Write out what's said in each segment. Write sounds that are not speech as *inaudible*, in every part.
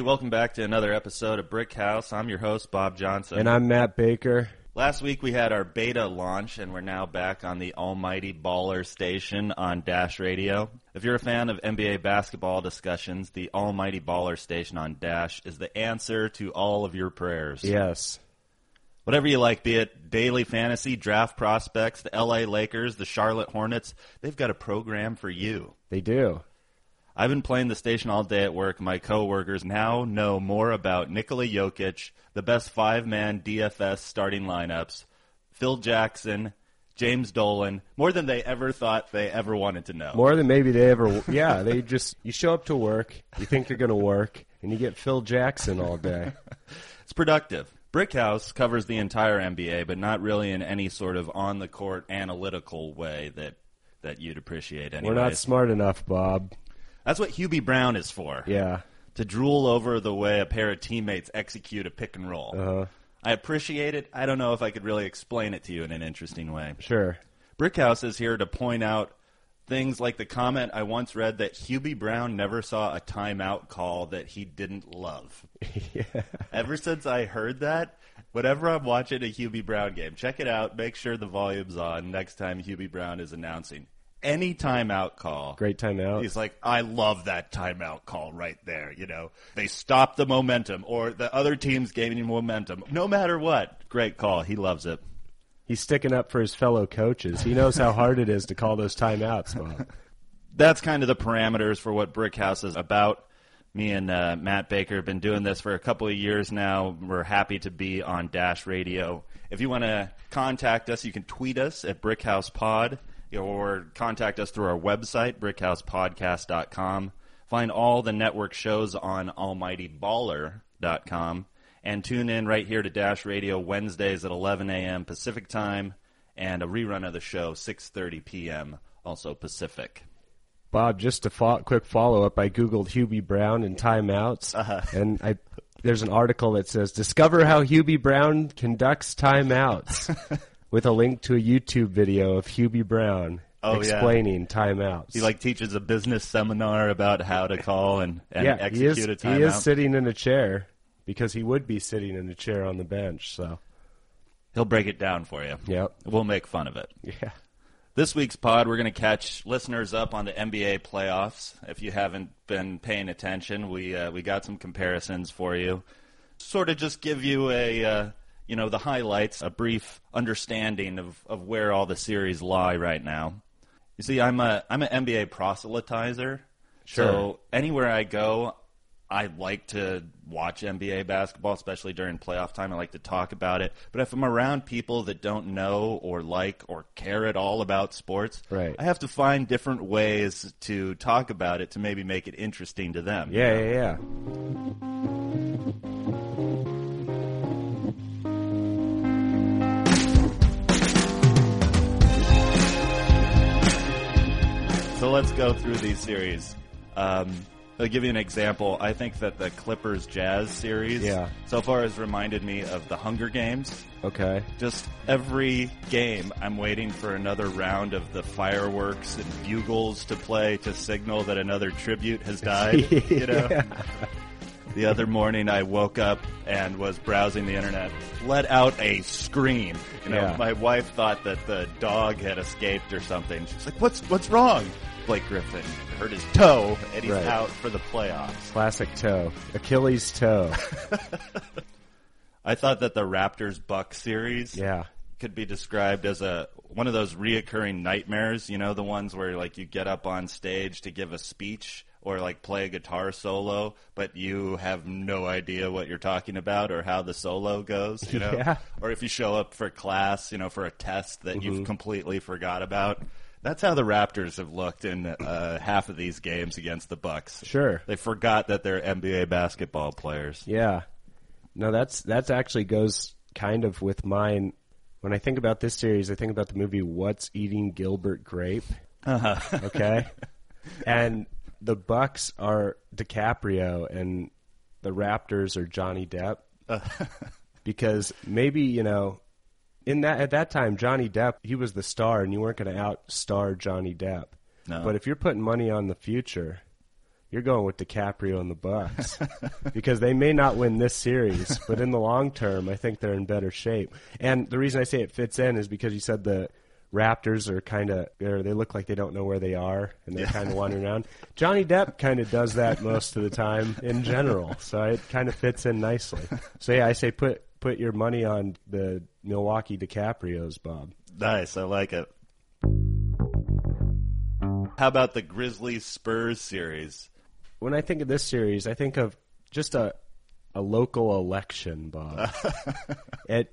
Hey, welcome back to another episode of Brickhouse. I'm your host, Bob Johnson. And I'm Matt Baker. Last week we had our beta launch, and we're now back on the Almighty Baller station on Dash Radio. If you're a fan of NBA basketball discussions, the Almighty Baller station on Dash is the answer to all of your prayers. Yes. Whatever you like, be it daily fantasy, draft prospects, the LA Lakers, the Charlotte Hornets, they've got a program for you. They do. I've been playing the station all day at work. My coworkers now know more about Nikola Jokic, the best five-man DFS starting lineups, Phil Jackson, James Dolan, more than they ever thought they ever wanted to know. More than maybe they ever. Yeah, they just you show up to work, you think you're going to work, and you get Phil Jackson all day. *laughs* it's productive. Brickhouse covers the entire NBA, but not really in any sort of on-the-court analytical way that that you'd appreciate. Anyways. We're not smart enough, Bob. That's what Hubie Brown is for. Yeah. To drool over the way a pair of teammates execute a pick and roll. Uh-huh. I appreciate it. I don't know if I could really explain it to you in an interesting way. Sure. Brickhouse is here to point out things like the comment I once read that Hubie Brown never saw a timeout call that he didn't love. *laughs* yeah. Ever since I heard that, whenever I'm watching a Hubie Brown game, check it out. Make sure the volume's on next time Hubie Brown is announcing any timeout call. Great timeout. He's like, I love that timeout call right there. You know, they stop the momentum or the other team's gaining momentum. No matter what, great call. He loves it. He's sticking up for his fellow coaches. He knows how hard it is to call those timeouts. Bob. *laughs* That's kind of the parameters for what Brickhouse is about. Me and uh, Matt Baker have been doing this for a couple of years now. We're happy to be on Dash Radio. If you want to contact us, you can tweet us at Brickhouse Pod or contact us through our website, brickhousepodcast.com. Find all the network shows on almightyballer.com and tune in right here to Dash Radio Wednesdays at 11 a.m. Pacific time and a rerun of the show 6:30 p.m. also Pacific. Bob, just a fo- quick follow up. I googled Hubie Brown and timeouts, Uh-huh. and I there's an article that says discover how Hubie Brown conducts timeouts *laughs* with a link to a YouTube video of Hubie Brown Oh, yeah. explaining timeouts. He like teaches a business seminar about how to call and, and yeah, he execute is, a timeout. he is sitting in a chair because he would be sitting in a chair on the bench. So, He'll break it down for you. yep, We'll make fun of it. yeah, This week's pod, we're going to catch listeners up on the NBA playoffs. If you haven't been paying attention, we uh, we got some comparisons for you. Sort of just give you a uh, you know the highlights, a brief understanding of, of where all the series lie right now. You see, I'm a I'm an NBA proselytizer. Sure. So anywhere I go, I like to watch NBA basketball, especially during playoff time. I like to talk about it. But if I'm around people that don't know or like or care at all about sports, Right. I have to find different ways to talk about it to maybe make it interesting to them. yeah, yeah, yeah. So let's go through these series. Um, I'll give you an example. I think that the Clippers Jazz series Yeah. so far has reminded me of the Hunger Games. Okay, Just every game, I'm waiting for another round of the fireworks and bugles to play to signal that another tribute has died. *laughs* You know. The other morning, I woke up and was browsing the internet, let out a scream. You know, Yeah. my wife thought that the dog had escaped or something. She's like, "What's what's wrong?" Blake Griffin hurt his toe and he's Right. out for the playoffs. classic toe, Achilles toe. *laughs* I thought that the Raptors Buck series Yeah, could be described as a one of those reoccurring nightmares. You know, the ones where like you get up on stage to give a speech or like play a guitar solo, but you have no idea what you're talking about or how the solo goes. You know, *laughs* Yeah. or if you show up for class, you know, for a test that Mm-hmm. you've completely forgot about. That's how the Raptors have looked in uh, half of these games against the Bucks. sure. They forgot that they're NBA basketball players. Yeah. No, that's that's actually goes kind of with mine. When I think about this series, I think about the movie What's Eating Gilbert Grape. Uh-huh. Okay. *laughs* and the Bucks are DiCaprio and the Raptors are Johnny Depp. *laughs* because maybe, you know, in that at that time Johnny Depp, he was the star and you weren't going to outstar Johnny Depp. No. But if you're putting money on the future, you're going with DiCaprio and the Bucks *laughs* because they may not win this series, but in the long term, I think they're in better shape. And the reason I say it fits in is because you said the Raptors are kind of they look like they don't know where they are and they're kind of *laughs* wandering around. Johnny Depp kind of does that most of the time in general, so it kind of fits in nicely. So yeah, I say put put your money on the Milwaukee DiCaprios, Bob. Nice, I like it. How about the Grizzlies Spurs series? When I think of this series, I think of just a a local election, Bob. *laughs* it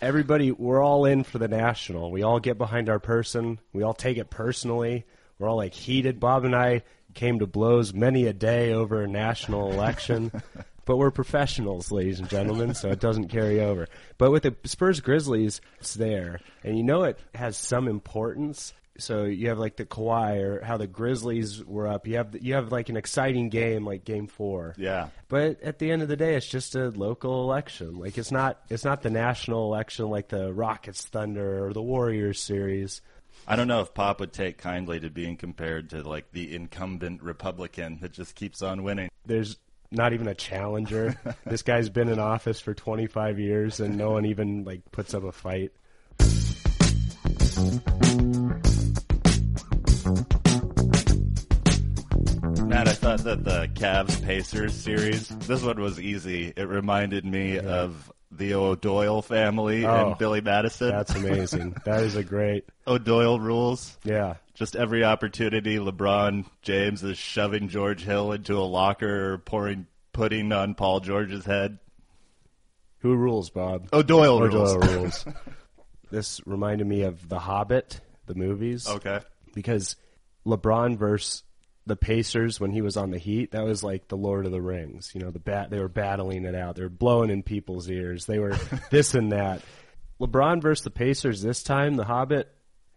everybody we're all in for the national. We all get behind our person. We all take it personally. We're all like heated. Bob and I came to blows many a day over a national election. *laughs* but we're professionals, ladies and gentlemen, so it doesn't carry over. But with the Spurs Grizzlies, it's there, and you know it has some importance so you have like the Kawhi or how the Grizzlies were up. You have you have like an exciting game like Game Four. Yeah. But at the end of the day, it's just a local election. Like it's not it's not the national election like the Rockets Thunder or the Warriors series. I don't know if Pop would take kindly to being compared to like the incumbent Republican that just keeps on winning. There's not even a challenger. *laughs* this guy's been in office for 25 years and no one even like puts up a fight. Matt, I thought that the Cavs Pacers series, this one was easy. It reminded me yeah. of the O'Doyle family oh, and Billy Madison. That's amazing. *laughs* that is a great O'Doyle rules. Yeah. Just every opportunity LeBron James is shoving George Hill into a locker or pouring pudding on Paul George's head. Who rules, Bob? O'Doyle, O'Doyle rules. rules. *laughs* *laughs* this reminded me of The Hobbit, the movies. Okay. Because LeBron versus the Pacers when he was on the Heat, that was like the Lord of the Rings. You know, the bat they were battling it out. They were blowing in people's ears. They were *laughs* this and that. LeBron versus the Pacers this time, the Hobbit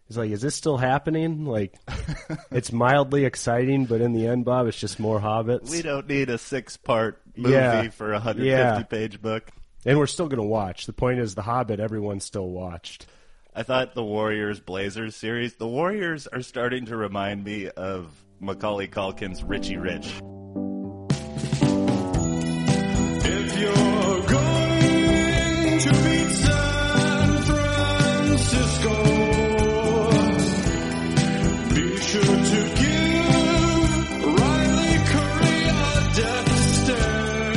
is like, is this still happening? Like, *laughs* it's mildly exciting, but in the end, Bob, it's just more hobbits. We don't need a six-part movie yeah. for a 150-page book. And we're still going to watch. The point is, the Hobbit, everyone still watched. I thought the Warriors Blazers series, the Warriors are starting to remind me of Macaulay Culkin's Richie Rich. If you're going to beat San Francisco, be sure to give Riley Curry a death stare.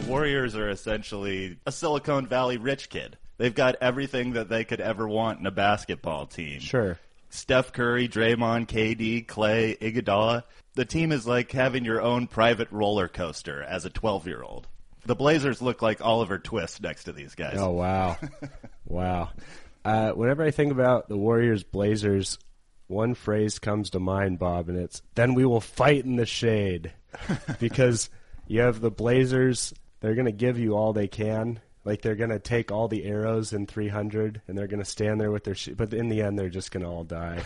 The Warriors are essentially a Silicon Valley rich kid. They've got everything that they could ever want in a basketball team. Sure. Steph Curry, Draymond, KD, Clay, Iguodala. The team is like having your own private roller coaster as a 12 year old. The Blazers look like Oliver Twist next to these guys. Oh wow, *laughs* wow. Uh, whenever I think about the Warriors Blazers, one phrase comes to mind, Bob, and it's "Then we will fight in the shade," *laughs* because you have the Blazers. They're going to give you all they can, like they're gonna take all the arrows in 300 and they're gonna stand there with their sh- but in the end they're just gonna all die.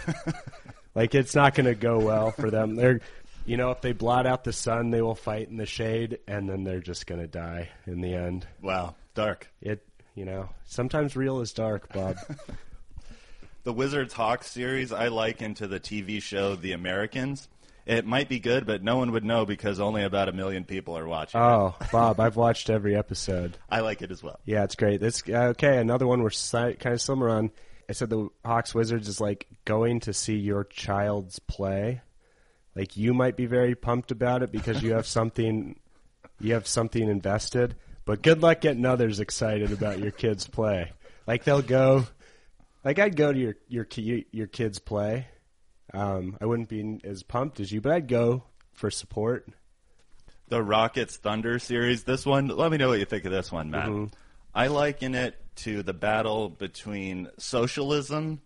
*laughs* like it's not gonna go well for them. They're you know if they blot out the sun they will fight in the shade and then they're just gonna die in the end. Wow, dark. It you know sometimes real is dark, Bob. *laughs* *laughs* the Wizards Hawks series I liken to the TV show The Americans it might be good, but no one would know because only about a million people are watching. Oh, Bob, I've watched every episode. *laughs* I like it as well. Yeah, it's great. This uh, okay. Another one we're si- kind of similar on. I said the Hawks Wizards is like going to see your child's play. Like you might be very pumped about it because you have *laughs* something, you have something invested. But good luck getting others excited about your kids' play. Like they'll go, like I'd go to your your your kids' play um, I wouldn't be as pumped as you, but I'd go for support. The Rockets Thunder series. This one, let me know what you think of this one, Matt. Mm-hmm. I liken it to the battle between socialism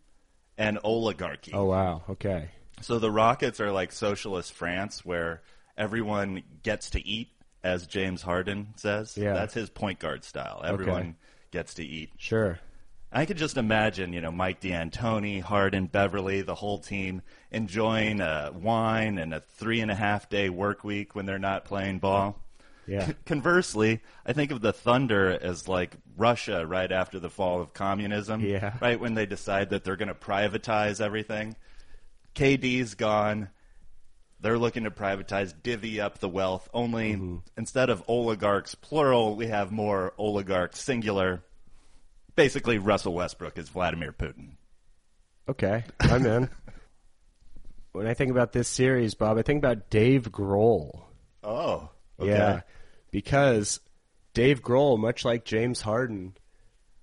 and oligarchy. Oh wow, okay. So the Rockets are like socialist France, where everyone gets to eat, as James Harden says. Yeah, that's his point guard style. Everyone okay. gets to eat. Sure. I could just imagine, you know, Mike D'Antoni, Harden, Beverley, the whole team enjoying a wine and a three and a half day work week when they're not playing ball. Yeah. Conversely, I think of the Thunder as like Russia right after the fall of communism. Yeah. Right when they decide that they're going to privatize everything. KD's gone. They're looking to privatize, divvy up the wealth. Only mm-hmm. instead of oligarchs plural, we have more oligarchs singular. Basically, Russell Westbrook is Vladimir Putin. Okay, I'm in. *laughs* when I think about this series, Bob, I think about Dave Grohl. Oh, Yeah, because Dave Grohl, much like James Harden,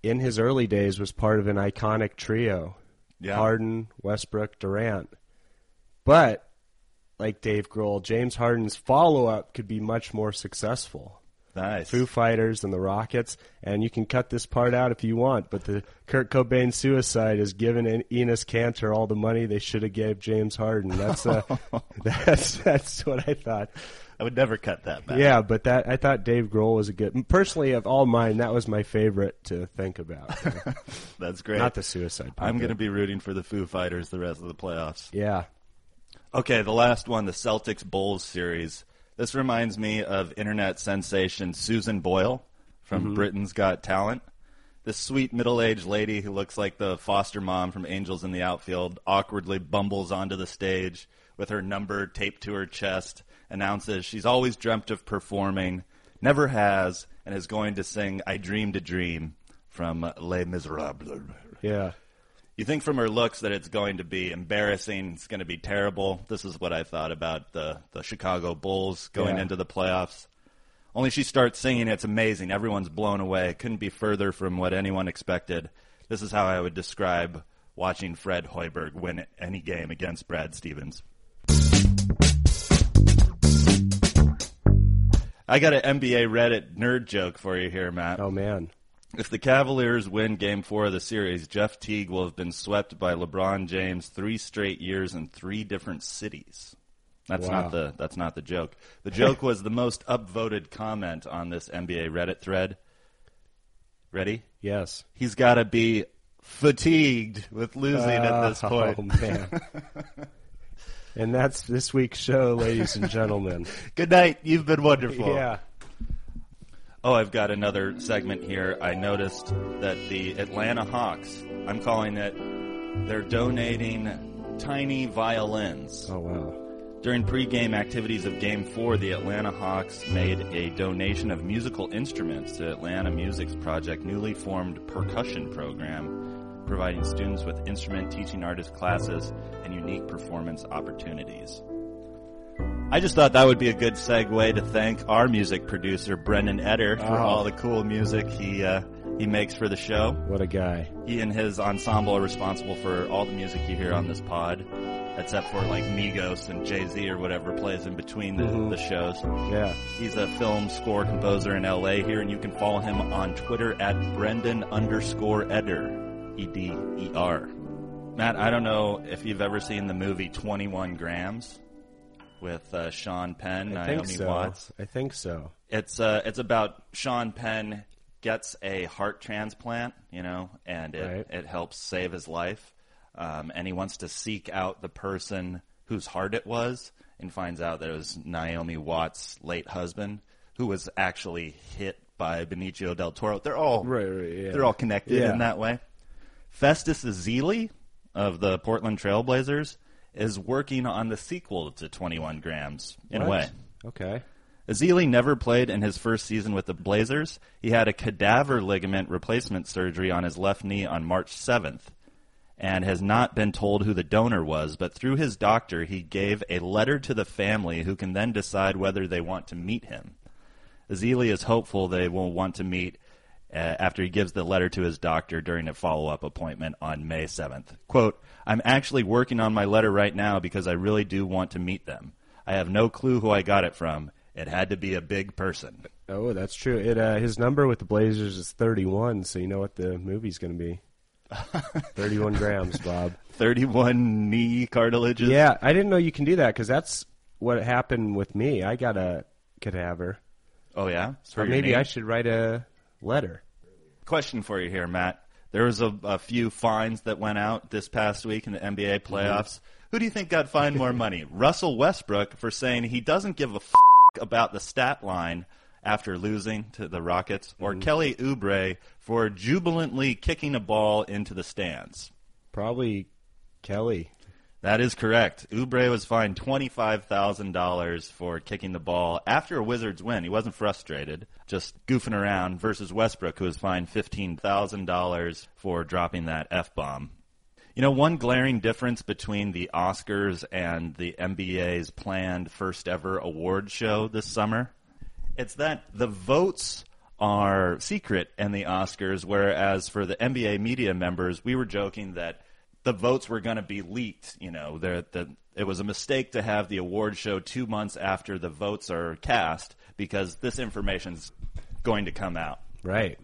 in his early days was part of an iconic trio: Yeah. Harden, Westbrook, Durant. But like Dave Grohl, James Harden's follow-up could be much more successful. Nice. Foo Fighters and the Rockets, and you can cut this part out if you want. But the Kurt Cobain suicide has given En- Enes Kanter all the money they should have gave James Harden. That's uh, *laughs* that's that's what I thought. I would never cut that back. Yeah, but that I thought Dave Grohl was a good. Personally, of all mine, that was my favorite to think about. *laughs* That's great. Not the suicide. Part, I'm going to be rooting for the Foo Fighters the rest of the playoffs. Yeah. Okay, the last one, the Celtics Bulls series. This reminds me of internet sensation Susan Boyle from mm-hmm. Britain's Got Talent. This sweet middle aged lady who looks like the foster mom from Angels in the Outfield awkwardly bumbles onto the stage with her number taped to her chest, announces she's always dreamt of performing, never has, and is going to sing I Dreamed a Dream from Les Miserables. Yeah. You think from her looks that it's going to be embarrassing, it's going to be terrible. This is what I thought about the, the Chicago Bulls going Yeah. into the playoffs. Only she starts singing, it's amazing. Everyone's blown away. It couldn't be further from what anyone expected. This is how I would describe watching Fred Hoiberg win any game against Brad Stevens. I got an NBA Reddit nerd joke for you here, Matt. Oh man. If the Cavaliers win Game Four of the series, Jeff Teague will have been swept by LeBron James three straight years in three different cities. That's Wow. not the that's not the joke. The joke was the most upvoted comment on this NBA Reddit thread. Ready? Yes. He's got to be fatigued with losing at this Oh point. man. and that's this week's show, ladies and gentlemen. *laughs* Good night. You've been wonderful. Yeah. Oh, I've got another segment here. I noticed that the Atlanta Hawks, I'm calling it, they're donating tiny violins. Oh wow. During pregame activities of Game 4, the Atlanta Hawks made a donation of musical instruments to Atlanta Music's project newly formed percussion program, providing students with instrument teaching artist classes and unique performance opportunities. I just thought that would be a good segue to thank our music producer Brendan Eder for Oh. all the cool music he uh, he makes for the show. What a guy. He and his ensemble are responsible for all the music you hear on this pod, except for like Migos and Jay Z or whatever plays in between the, Mhm. the shows. Yeah. He's a film score composer in LA here, and you can follow him on Twitter at Brendan underscore Eder, E D E R. Matt, I don't know if you've ever seen the movie Twenty One Grams with uh, Sean Penn, I Naomi think so. Watts. I think so. It's uh, it's about Sean Penn gets a heart transplant, you know, and it, Right. it helps save his life. Um, and he wants to seek out the person whose heart it was, and finds out that it was Naomi Watts' late husband, who was actually hit by Benicio del Toro. They're all Right, right, yeah. they're all connected Yeah. in that way. Festus Ezeli of the Portland Trailblazers is working on the sequel to 21 Grams in a What? way. Okay. Ezeli never played in his first season with the Blazers. He had a cadaver ligament replacement surgery on his left knee on March 7th and has not been told who the donor was, but through his doctor, he gave a letter to the family who can then decide whether they want to meet him. Ezeli is hopeful they will want to meet uh, after he gives the letter to his doctor during a follow-up appointment on May 7th. Quote, I'm actually working on my letter right now because I really do want to meet them. I have no clue who I got it from. It had to be a big person. Oh, that's true. It uh, his number with the Blazers is 31, so you know what the movie's going to be. *laughs* 31 grams, Bob. 31 knee cartilages. Yeah, I didn't know you can do that because that's what happened with me. I got a cadaver. Oh, yeah? Or maybe knee? I should write a letter. Question for you here, Matt. There was a, a few fines that went out this past week in the NBA mm-hmm. playoffs. Who do you think got fined more *laughs* money? Russell Westbrook for saying he doesn't give a f- about the stat line after losing to the Rockets, or mm-hmm. Kelly Oubre for jubilantly kicking a ball into the stands? Probably Kelly. That is correct. Oubre was fined $25,000 for kicking the ball after a Wizards win. He wasn't frustrated, just goofing around versus Westbrook, who was fined $15,000 for dropping that F bomb. You know, one glaring difference between the Oscars and the NBA's planned first ever award show this summer, it's that the votes are secret in the Oscars, whereas for the NBA media members, we were joking that the votes were going to be leaked. You know, the, it was a mistake to have the award show two months after the votes are cast because this information's going to come out. Right.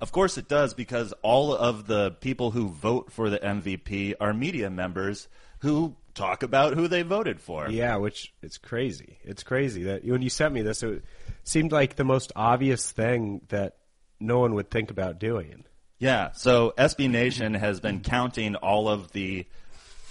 Of course it does because all of the people who vote for the MVP are media members who talk about who they voted for. Yeah, which it's crazy. It's crazy that when you sent me this, it seemed like the most obvious thing that no one would think about doing. Yeah, so SB Nation has been counting all of the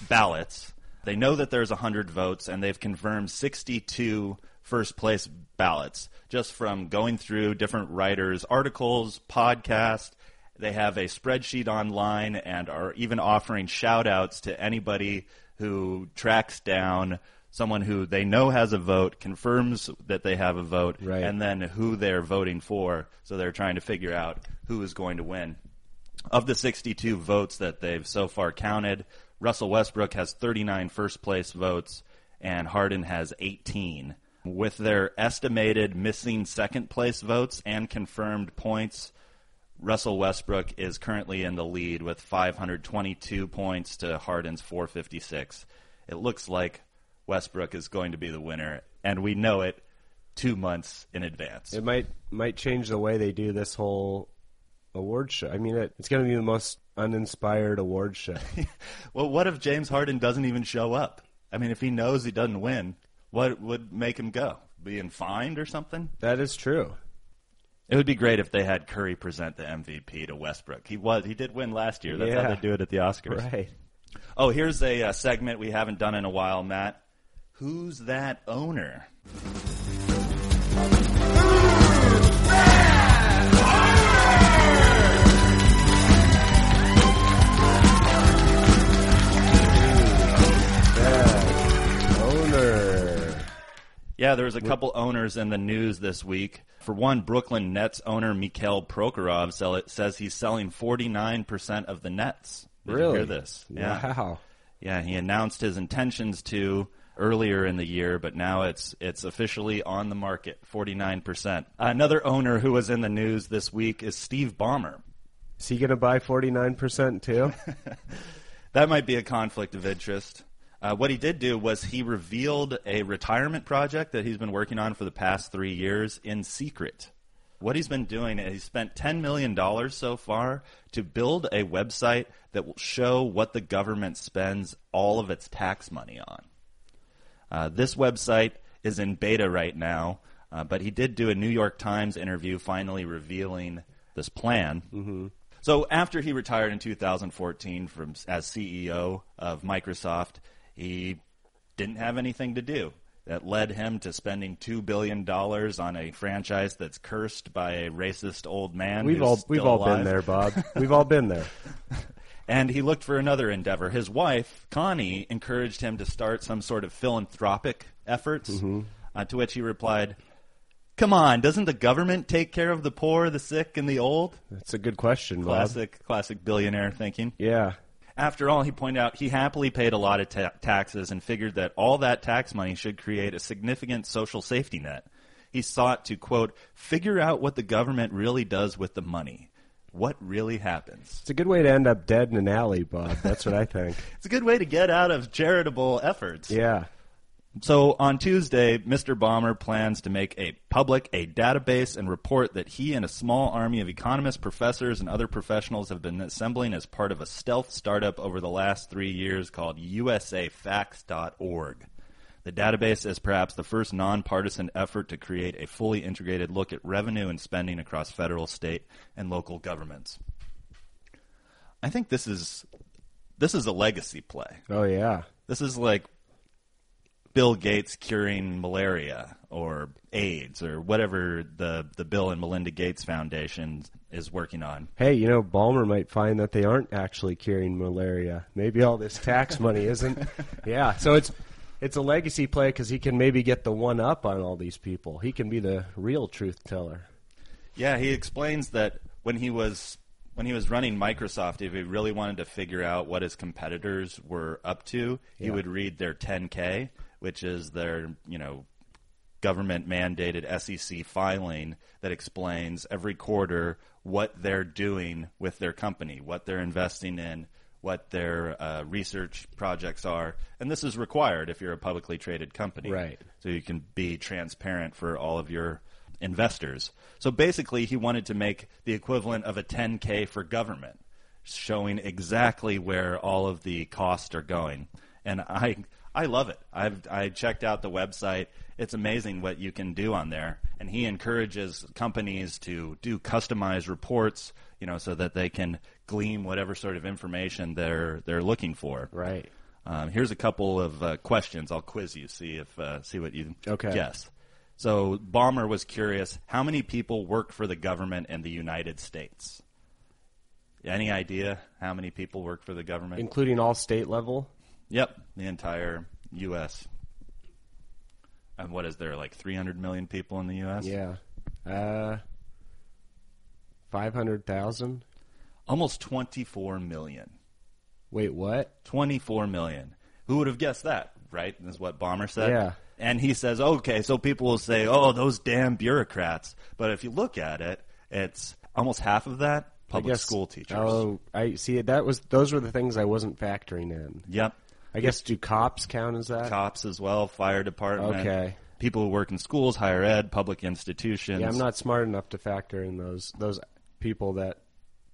ballots. They know that there's 100 votes, and they've confirmed 62 first place ballots just from going through different writers' articles, podcasts. They have a spreadsheet online and are even offering shout outs to anybody who tracks down someone who they know has a vote, confirms that they have a vote, right. and then who they're voting for. So they're trying to figure out who is going to win. Of the 62 votes that they've so far counted, Russell Westbrook has 39 first place votes and Harden has 18. With their estimated missing second place votes and confirmed points, Russell Westbrook is currently in the lead with 522 points to Harden's 456. It looks like Westbrook is going to be the winner, and we know it two months in advance. It might might change the way they do this whole award show. I mean, it, it's going to be the most uninspired award show. *laughs* well, what if James Harden doesn't even show up? I mean, if he knows he doesn't win, what would make him go? Being fined or something? That is true. It would be great if they had Curry present the MVP to Westbrook. He was he did win last year. That's yeah. how they do it at the Oscars. Right. Oh, here's a, a segment we haven't done in a while, Matt. Who's that owner? Yeah, there was a couple owners in the news this week. For one, Brooklyn Nets owner Mikhail Prokhorov sell says he's selling 49% of the Nets. Did really? you hear this? Yeah. Wow. Yeah, he announced his intentions to earlier in the year, but now it's it's officially on the market, 49%. Another owner who was in the news this week is Steve Ballmer. Is he going to buy 49% too? *laughs* that might be a conflict of interest. Uh, what he did do was he revealed a retirement project that he's been working on for the past three years in secret. What he's been doing is he spent $10 million so far to build a website that will show what the government spends all of its tax money on. Uh, this website is in beta right now, uh, but he did do a New York Times interview finally revealing this plan. Mm-hmm. So after he retired in 2014 from as CEO of Microsoft, he didn't have anything to do. That led him to spending two billion dollars on a franchise that's cursed by a racist old man. We've all we've all alive. been there, Bob. *laughs* we've all been there. and he looked for another endeavor. His wife, Connie, encouraged him to start some sort of philanthropic efforts. Mm-hmm. Uh, to which he replied, "Come on, doesn't the government take care of the poor, the sick, and the old?" That's a good question, classic, Bob. classic billionaire thinking. Yeah. After all, he pointed out he happily paid a lot of ta- taxes and figured that all that tax money should create a significant social safety net. He sought to, quote, figure out what the government really does with the money. What really happens? It's a good way to end up dead in an alley, Bob. That's what I think. *laughs* it's a good way to get out of charitable efforts. Yeah. So on Tuesday, Mr. Ballmer plans to make a public a database and report that he and a small army of economists, professors, and other professionals have been assembling as part of a stealth startup over the last three years called USAFacts.org. The database is perhaps the first nonpartisan effort to create a fully integrated look at revenue and spending across federal, state, and local governments. I think this is this is a legacy play. Oh yeah. This is like Bill Gates curing malaria or AIDS or whatever the, the Bill and Melinda Gates Foundation is working on. Hey, you know, Ballmer might find that they aren't actually curing malaria. Maybe all this tax money isn't. *laughs* Yeah, so it's it's a legacy play because he can maybe get the one up on all these people. He can be the real truth teller. Yeah, he explains that when he was when he was running Microsoft, if he really wanted to figure out what his competitors were up to, he would read their 10K, which is their, you know, government mandated SEC filing that explains every quarter what they're doing with their company, what they're investing in, what their uh, research projects are. And this is required if you're a publicly traded company. Right. So you can be transparent for all of your investors. So basically, he wanted to make the equivalent of a 10K for government, showing exactly where all of the costs are going. And I, I love it. I've I checked out the website. It's amazing what you can do on there. And he encourages companies to do customized reports, you know, so that they can glean whatever sort of information they're they're looking for. Right. Um, here's a couple of uh, questions. I'll quiz you, see if uh, see what you Okay. guess. So Ballmer was curious: how many people work for the government in the United States? Any idea how many people work for the government? Including all state level? Yep, the entire U.S. And what is there like 300 million people in the U.S.? Yeah. Uh, 500,000? almost 24 million. Wait, what? 24 million. Who would have guessed that, right? Is what Ballmer said. Yeah. And he says, okay, so people will say, oh, those damn bureaucrats. But if you look at it, it's almost half of that public guess- school teachers. Oh, I see. That was those were the things I wasn't factoring in. Yep. I guess do cops count as that? Cops as well, fire department. Okay. People who work in schools, higher ed, public institutions. Yeah, I'm not smart enough to factor in those those people that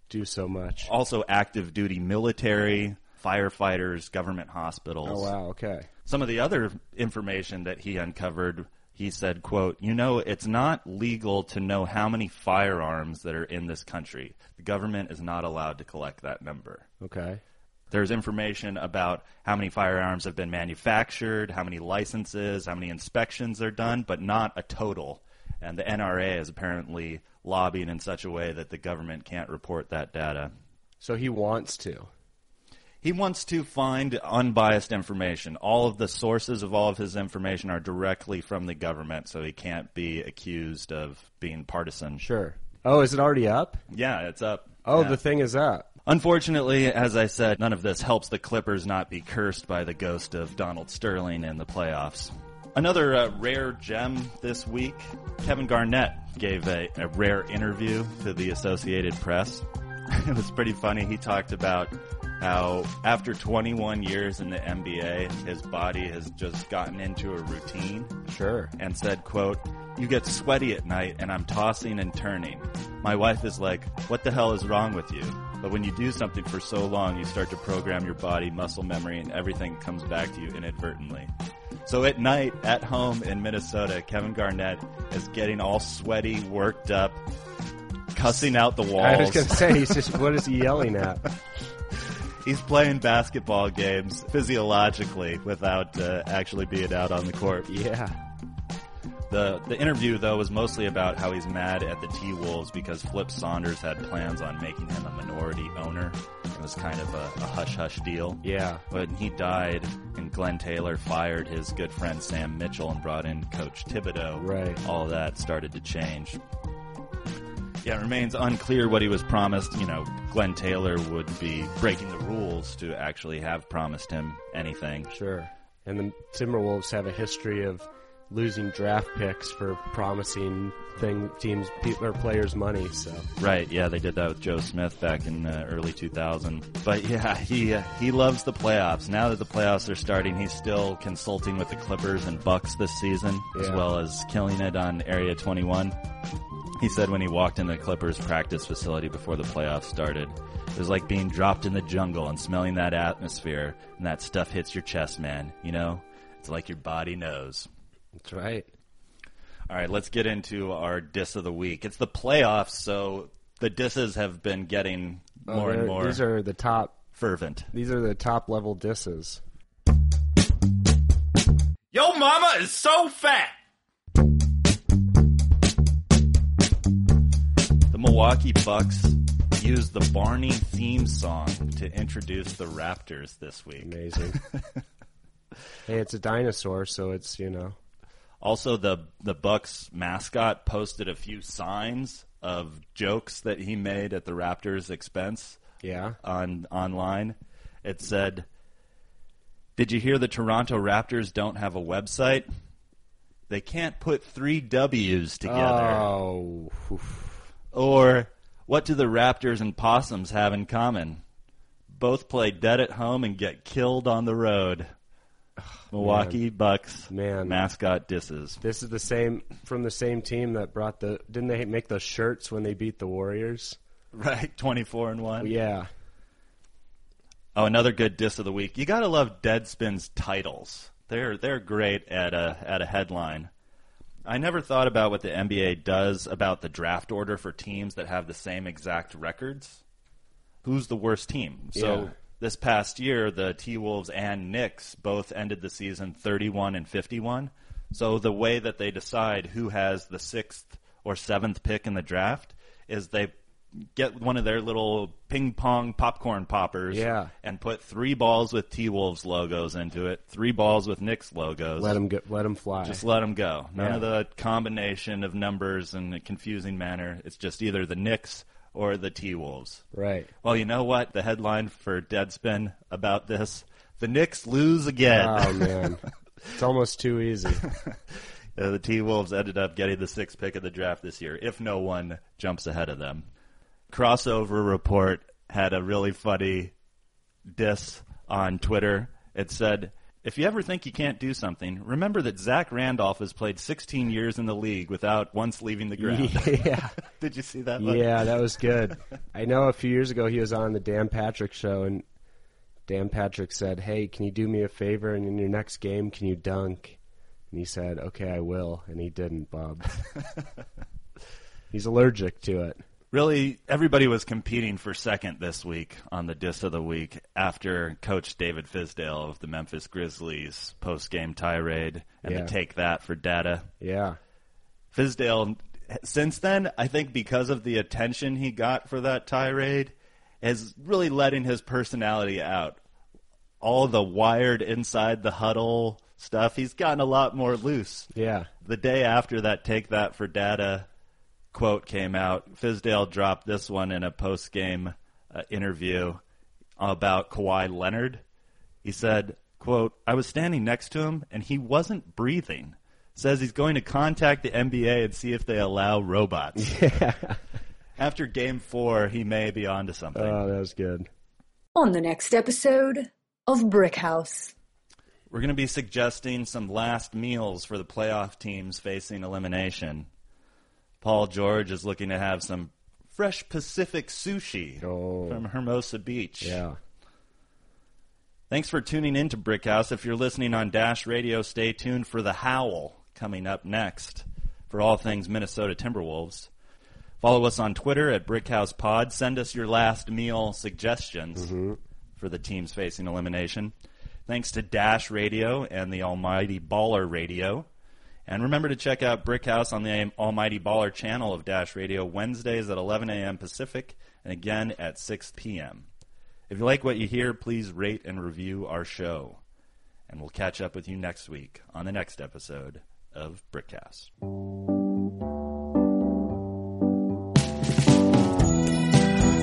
do so much. Also, active duty military, firefighters, government hospitals. Oh wow, okay. some of the other information that he uncovered he said quote you know it's not legal to know how many firearms that are in this country the government is not allowed to collect that number Okay. There's information about how many firearms have been manufactured how many licenses how many inspections are done but not a total and the NRA is apparently lobbying in such a way that the government can't report that data So he wants to. he wants to find unbiased information. All of the sources of all of his information are directly from the government, so he can't be accused of being partisan. Sure. Oh, is it already up? Yeah, it's up. Oh, Yeah. the thing is up. Unfortunately, as I said, none of this helps the Clippers not be cursed by the ghost of Donald Sterling in the playoffs. Another uh, rare gem this week Kevin Garnett gave a, a rare interview to the Associated Press. *laughs* it was pretty funny. He talked about how after 21 years in the NBA, his body has just gotten into a routine Sure. and said, quote, you get sweaty at night and I'm tossing and turning. My wife is like, what the hell is wrong with you? But when you do something for so long, you start to program your body, muscle memory, and everything comes back to you inadvertently. So at night, at home in Minnesota, Kevin Garnett is getting all sweaty, worked up, cussing out the walls. *laughs* I was going to say, he's just, what is he yelling at? *laughs* He's playing basketball games physiologically without uh, actually being out on the court. Yeah. The the interview though was mostly about how he's mad at the T Wolves because Flip Saunders had plans on making him a minority owner. It was kind of a, a hush hush deal. Yeah. But he died and Glenn Taylor fired his good friend Sam Mitchell and brought in Coach Thibodeau, Right. all that started to change. Yeah, it remains unclear what he was promised. You know, Glenn Taylor would be breaking the rules to actually have promised him anything. Sure. And the Timberwolves have a history of losing draft picks for promising thing teams pe- or players money. So Right, yeah, they did that with Joe Smith back in uh, early 2000. But yeah, he uh, he loves the playoffs. Now that the playoffs are starting, he's still consulting with the Clippers and Bucks this season, as well as killing it on Area 21. He said when he walked in the Clippers practice facility before the playoffs started, it was like being dropped in the jungle and smelling that atmosphere, and that stuff hits your chest, man. You know, it's like your body knows. That's right. All right, let's get into our diss of the week. It's the playoffs, so the disses have been getting Oh, more and more These are the top. fervent. These are the top level disses. Yo mama is so fat. The Milwaukee Bucks used the Barney theme song to introduce the Raptors this week. Amazing. *laughs* hey, it's a dinosaur, so it's you know. Also, the the Bucks mascot posted a few signs of jokes that he made at the Raptors' expense. Yeah. On online, it said, "Did you hear the Toronto Raptors don't have a website? They can't put three W's together." Oh. Or what do the Raptors and Possums have in common? Both play dead at home and get killed on the road. Milwaukee Bucks Man. mascot disses. This is the same from the same team that brought the. Didn't they make those shirts when they beat the Warriors? Right, *laughs* twenty four and one. Yeah. Oh, another good diss of the week. You gotta love Deadspin's titles. They're they're great at a at a headline. I never thought about what the NBA does about the draft order for teams that have the same exact records. Who's the worst team? So Yeah. This past year, the T Wolves and Knicks both ended the season 31 and 51. So the way that they decide who has the sixth or seventh pick in the draft is they get one of their little ping pong popcorn poppers Yeah. and put three balls with T Wolves logos into it, three balls with Knicks logos. Let them go, let them fly. Just let them go. None Yeah. of the combination of numbers in a confusing manner. It's just either the Knicks or the T Wolves. right. Well, you know what? The headline for Deadspin about this: the Knicks lose again. Oh man, *laughs* it's almost too easy. *laughs* Uh, the T Wolves ended up getting the sixth pick of the draft this year, if no one jumps ahead of them. Crossover Report had a really funny diss on Twitter. It said, If you ever think you can't do something, remember that Zach Randolph has played 16 years in the league without once leaving the ground. *laughs* yeah. *laughs* Did you see that one? Yeah, that was good. *laughs* I know a few years ago he was on the Dan Patrick show, and Dan Patrick said, "Hey, can you do me a favor? And in your next game, can you dunk?" And he said, "Okay, I will." And he didn't, Bob. He's allergic to it. Really, everybody was competing for second this week on the diss of the week after Coach David Fizdale of the Memphis Grizzlies post game tirade and Yeah. the take that for data. Yeah, Fizdale, since then, I think because of the attention he got for that tirade, is really letting his personality out. All the wired inside the huddle stuff, he's gotten a lot more loose. yeah, The day after that take that for data quote came out, Fizdale dropped this one in a post game uh, interview about Kawhi Leonard. He said, quote, I was standing next to him and he wasn't breathing. Says he's going to contact the NBA and see if they allow robots. *laughs* Yeah. After game four, he may be onto something. oh, that was good. On the next episode of Brickhouse. We're going to be suggesting some last meals for the playoff teams facing elimination. Paul George is looking to have some fresh Pacific sushi Oh. from Hermosa Beach. Yeah, Thanks for tuning in to Brickhouse. If you're listening on Dash Radio, stay tuned for The Howl coming up next for all things Minnesota Timberwolves. Follow us on Twitter at Brickhouse Pod. Send us your last meal suggestions mm-hmm. for the teams facing elimination. Thanks to Dash Radio and the Almighty Baller Radio. And remember to check out Brickhouse on the Almighty Baller channel of Dash Radio Wednesdays at 11 a.m. Pacific and again at 6 p.m. If you like what you hear, please rate and review our show. And we'll catch up with you next week on the next episode of Brickhouse.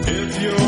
If you're